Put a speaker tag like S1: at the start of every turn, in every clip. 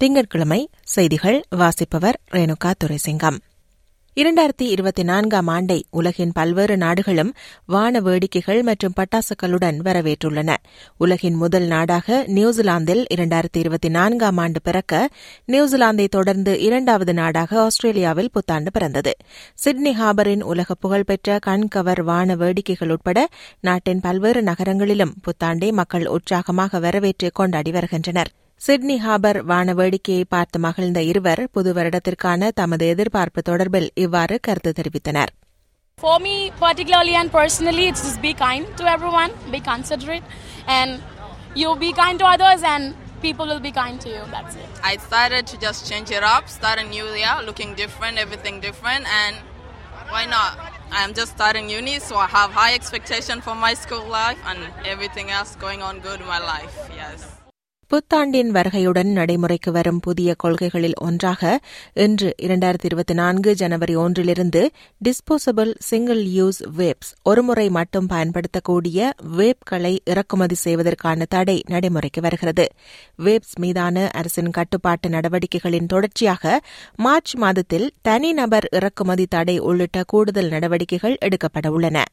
S1: திங்கட்கிழமை செய்திகள் வாசிப்பவர் ரேணுகா துரைசிங்கம். இரண்டாயிரத்தி இருபத்தி நான்காம் ஆண்டை உலகின் பல்வேறு நாடுகளும் வான வேடிக்கைகள் மற்றும் பட்டாசுகளுடன் வரவேற்றுள்ளன. உலகின் முதல் நாடாக நியூசிலாந்தில் இரண்டாயிரத்தி இருபத்தி நான்காம் ஆண்டு பிறக்க நியூசிலாந்தை தொடர்ந்து இரண்டாவது நாடாக ஆஸ்திரேலியாவில் புத்தாண்டு பிறந்தது. சிட்னி ஹாபரின் உலக புகழ்பெற்ற கண்கவர் வான வேடிக்கைகள் உட்பட நாட்டின் பல்வேறு நகரங்களிலும் புத்தாண்டை மக்கள் உற்சாகமாக வரவேற்று கொண்டாடி வருகின்றனர். சிட்னி ஹாபர் வான வேடிக்கையை பார்த்து மகிழ்ந்த இருவர் புது வருடத்திற்கான தமது எதிர்பார்ப்பு தொடர்பில் இவ்வாறு கருத்து தெரிவித்தனர்
S2: For me, particularly and personally, it's just be kind to everyone, be considerate, and you be kind to others, and people will be kind to you. That's it.
S3: I decided to just change it up, start a new year, looking different, everything different, and why not? I'm just starting uni, so I have high expectation for my school life and everything else going on good in my life. Yes.
S1: புத்தாண்டின் வருகையுடன் நடைமுறைக்கு வரும் புதிய கொள்கைகளில் ஒன்றாக இன்று இரண்டாயிரத்தி இருபத்தி நான்கு ஜனவரி ஒன்றிலிருந்து டிஸ்போசபிள் சிங்கிள் யூஸ் வேப்ஸ் ஒருமுறை மட்டும் பயன்படுத்தக்கூடிய வேப்களை இறக்குமதி செய்வதற்கான தடை நடைமுறைக்கு வருகிறது. வேப்ஸ் மீதான அரசின் கட்டுப்பாட்டு நடவடிக்கைகளின் தொடர்ச்சியாக மார்ச் மாதத்தில் தனிநபர் இறக்குமதி தடை உள்ளிட்ட கூடுதல் நடவடிக்கைகள் எடுக்கப்பட உள்ளன.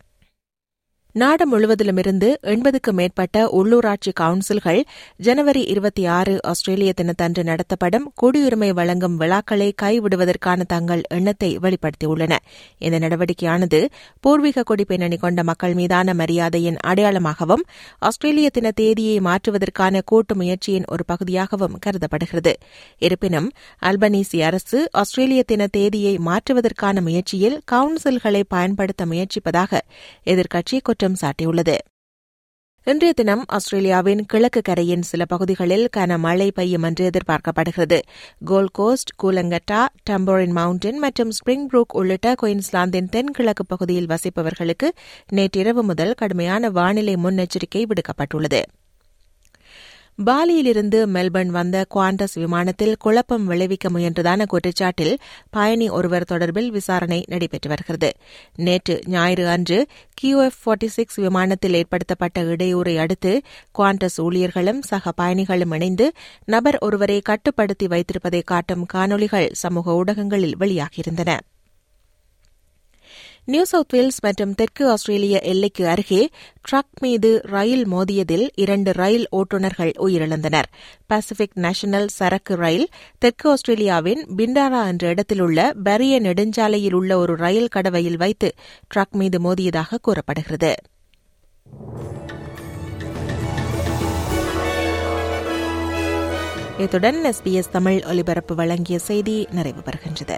S1: நாடு முழுவதிலுமிருந்து எண்பதுக்கும் மேற்பட்ட உள்ளூராட்சி கவுன்சில்கள் ஜனவரி இருபத்தி ஆறு ஆஸ்திரேலிய தினத்தன்று நடத்தப்படும் குடியுரிமை வழங்கும் விழாக்களை கைவிடுவதற்கான தங்கள் எண்ணத்தை வெளிப்படுத்தியுள்ளன. இந்த நடவடிக்கையானது பூர்வீக குடி பின்னணி கொண்ட மக்கள் மீதான மரியாதையின் அடையாளமாகவும் ஆஸ்திரேலிய தின தேதியை மாற்றுவதற்கான கூட்டு முயற்சியின் ஒரு பகுதியாகவும் கருதப்படுகிறது. இருப்பினும் அல்பனீசி அரசு ஆஸ்திரேலிய தின தேதியை மாற்றுவதற்கான முயற்சியில் கவுன்சில்களை பயன்படுத்த முயற்சிப்பதாக எதிர்க்கட்சி குற்றம் சாட்டியுள்ளது. இன்றைய தினம் ஆஸ்திரேலியாவின் கிழக்கு கரையின் சில பகுதிகளில் கனமழை பெய்யும் என்று எதிர்பார்க்கப்படுகிறது. Gold Coast Coolangatta Tamborine Mountain மற்றும் ஸ்பிரிங் புரூக் உள்ளிட்ட குயின்ஸ்லாந்தின் தென்கிழக்கு பகுதியில் வசிப்பவர்களுக்கு நேற்றிரவு முதல் கடுமையான வானிலை முன்னெச்சரிக்கை விடுக்கப்பட்டுள்ளது. பாலியிலிருந்து மெல்பர்ன் வந்த குவாண்டஸ் விமானத்தில் குழப்பம் விளைவிக்க முயன்றதான குற்றச்சாட்டில் பயணி ஒருவர் தொடர்பில் விசாரணை நடைபெற்று வருகிறது. நேற்று ஞாயிறு அன்று கியூஎஃப் ஃபார்ட்டி சிக்ஸ் விமானத்தில் ஏற்படுத்தப்பட்ட இடையூறை அடுத்து குவாண்டஸ் ஊழியர்களும் சக பயணிகளும் இணைந்து நபர் ஒருவரை கட்டுப்படுத்தி வைத்திருப்பதை காட்டும் காணொலிகள் சமூக ஊடகங்களில் வெளியாகியிருந்தன. நியூ சவுத் வேல்ஸ் மற்றும் தெற்கு ஆஸ்திரேலிய எல்லைக்கு அருகே ட்ரக் மீது ரயில் மோதியதில் இரண்டு ரயில் ஓட்டுநர்கள் உயிரிழந்தனர். பசிபிக் நேஷனல் சரக்கு ரயில் தெற்கு ஆஸ்திரேலியாவின் பிண்டாரா என்ற இடத்தில் உள்ள பரிய நெடுஞ்சாலையில் உள்ள ஒரு ரயில் கடவையில் வைத்து ட்ரக் மீது மோதியதாக கூறப்படுகிறது. இத்துடன் எஸ்பிஎஸ் தமிழ் ஒலிபரப்பு வழங்கிய செய்தி நிறைவு பெறுகின்றது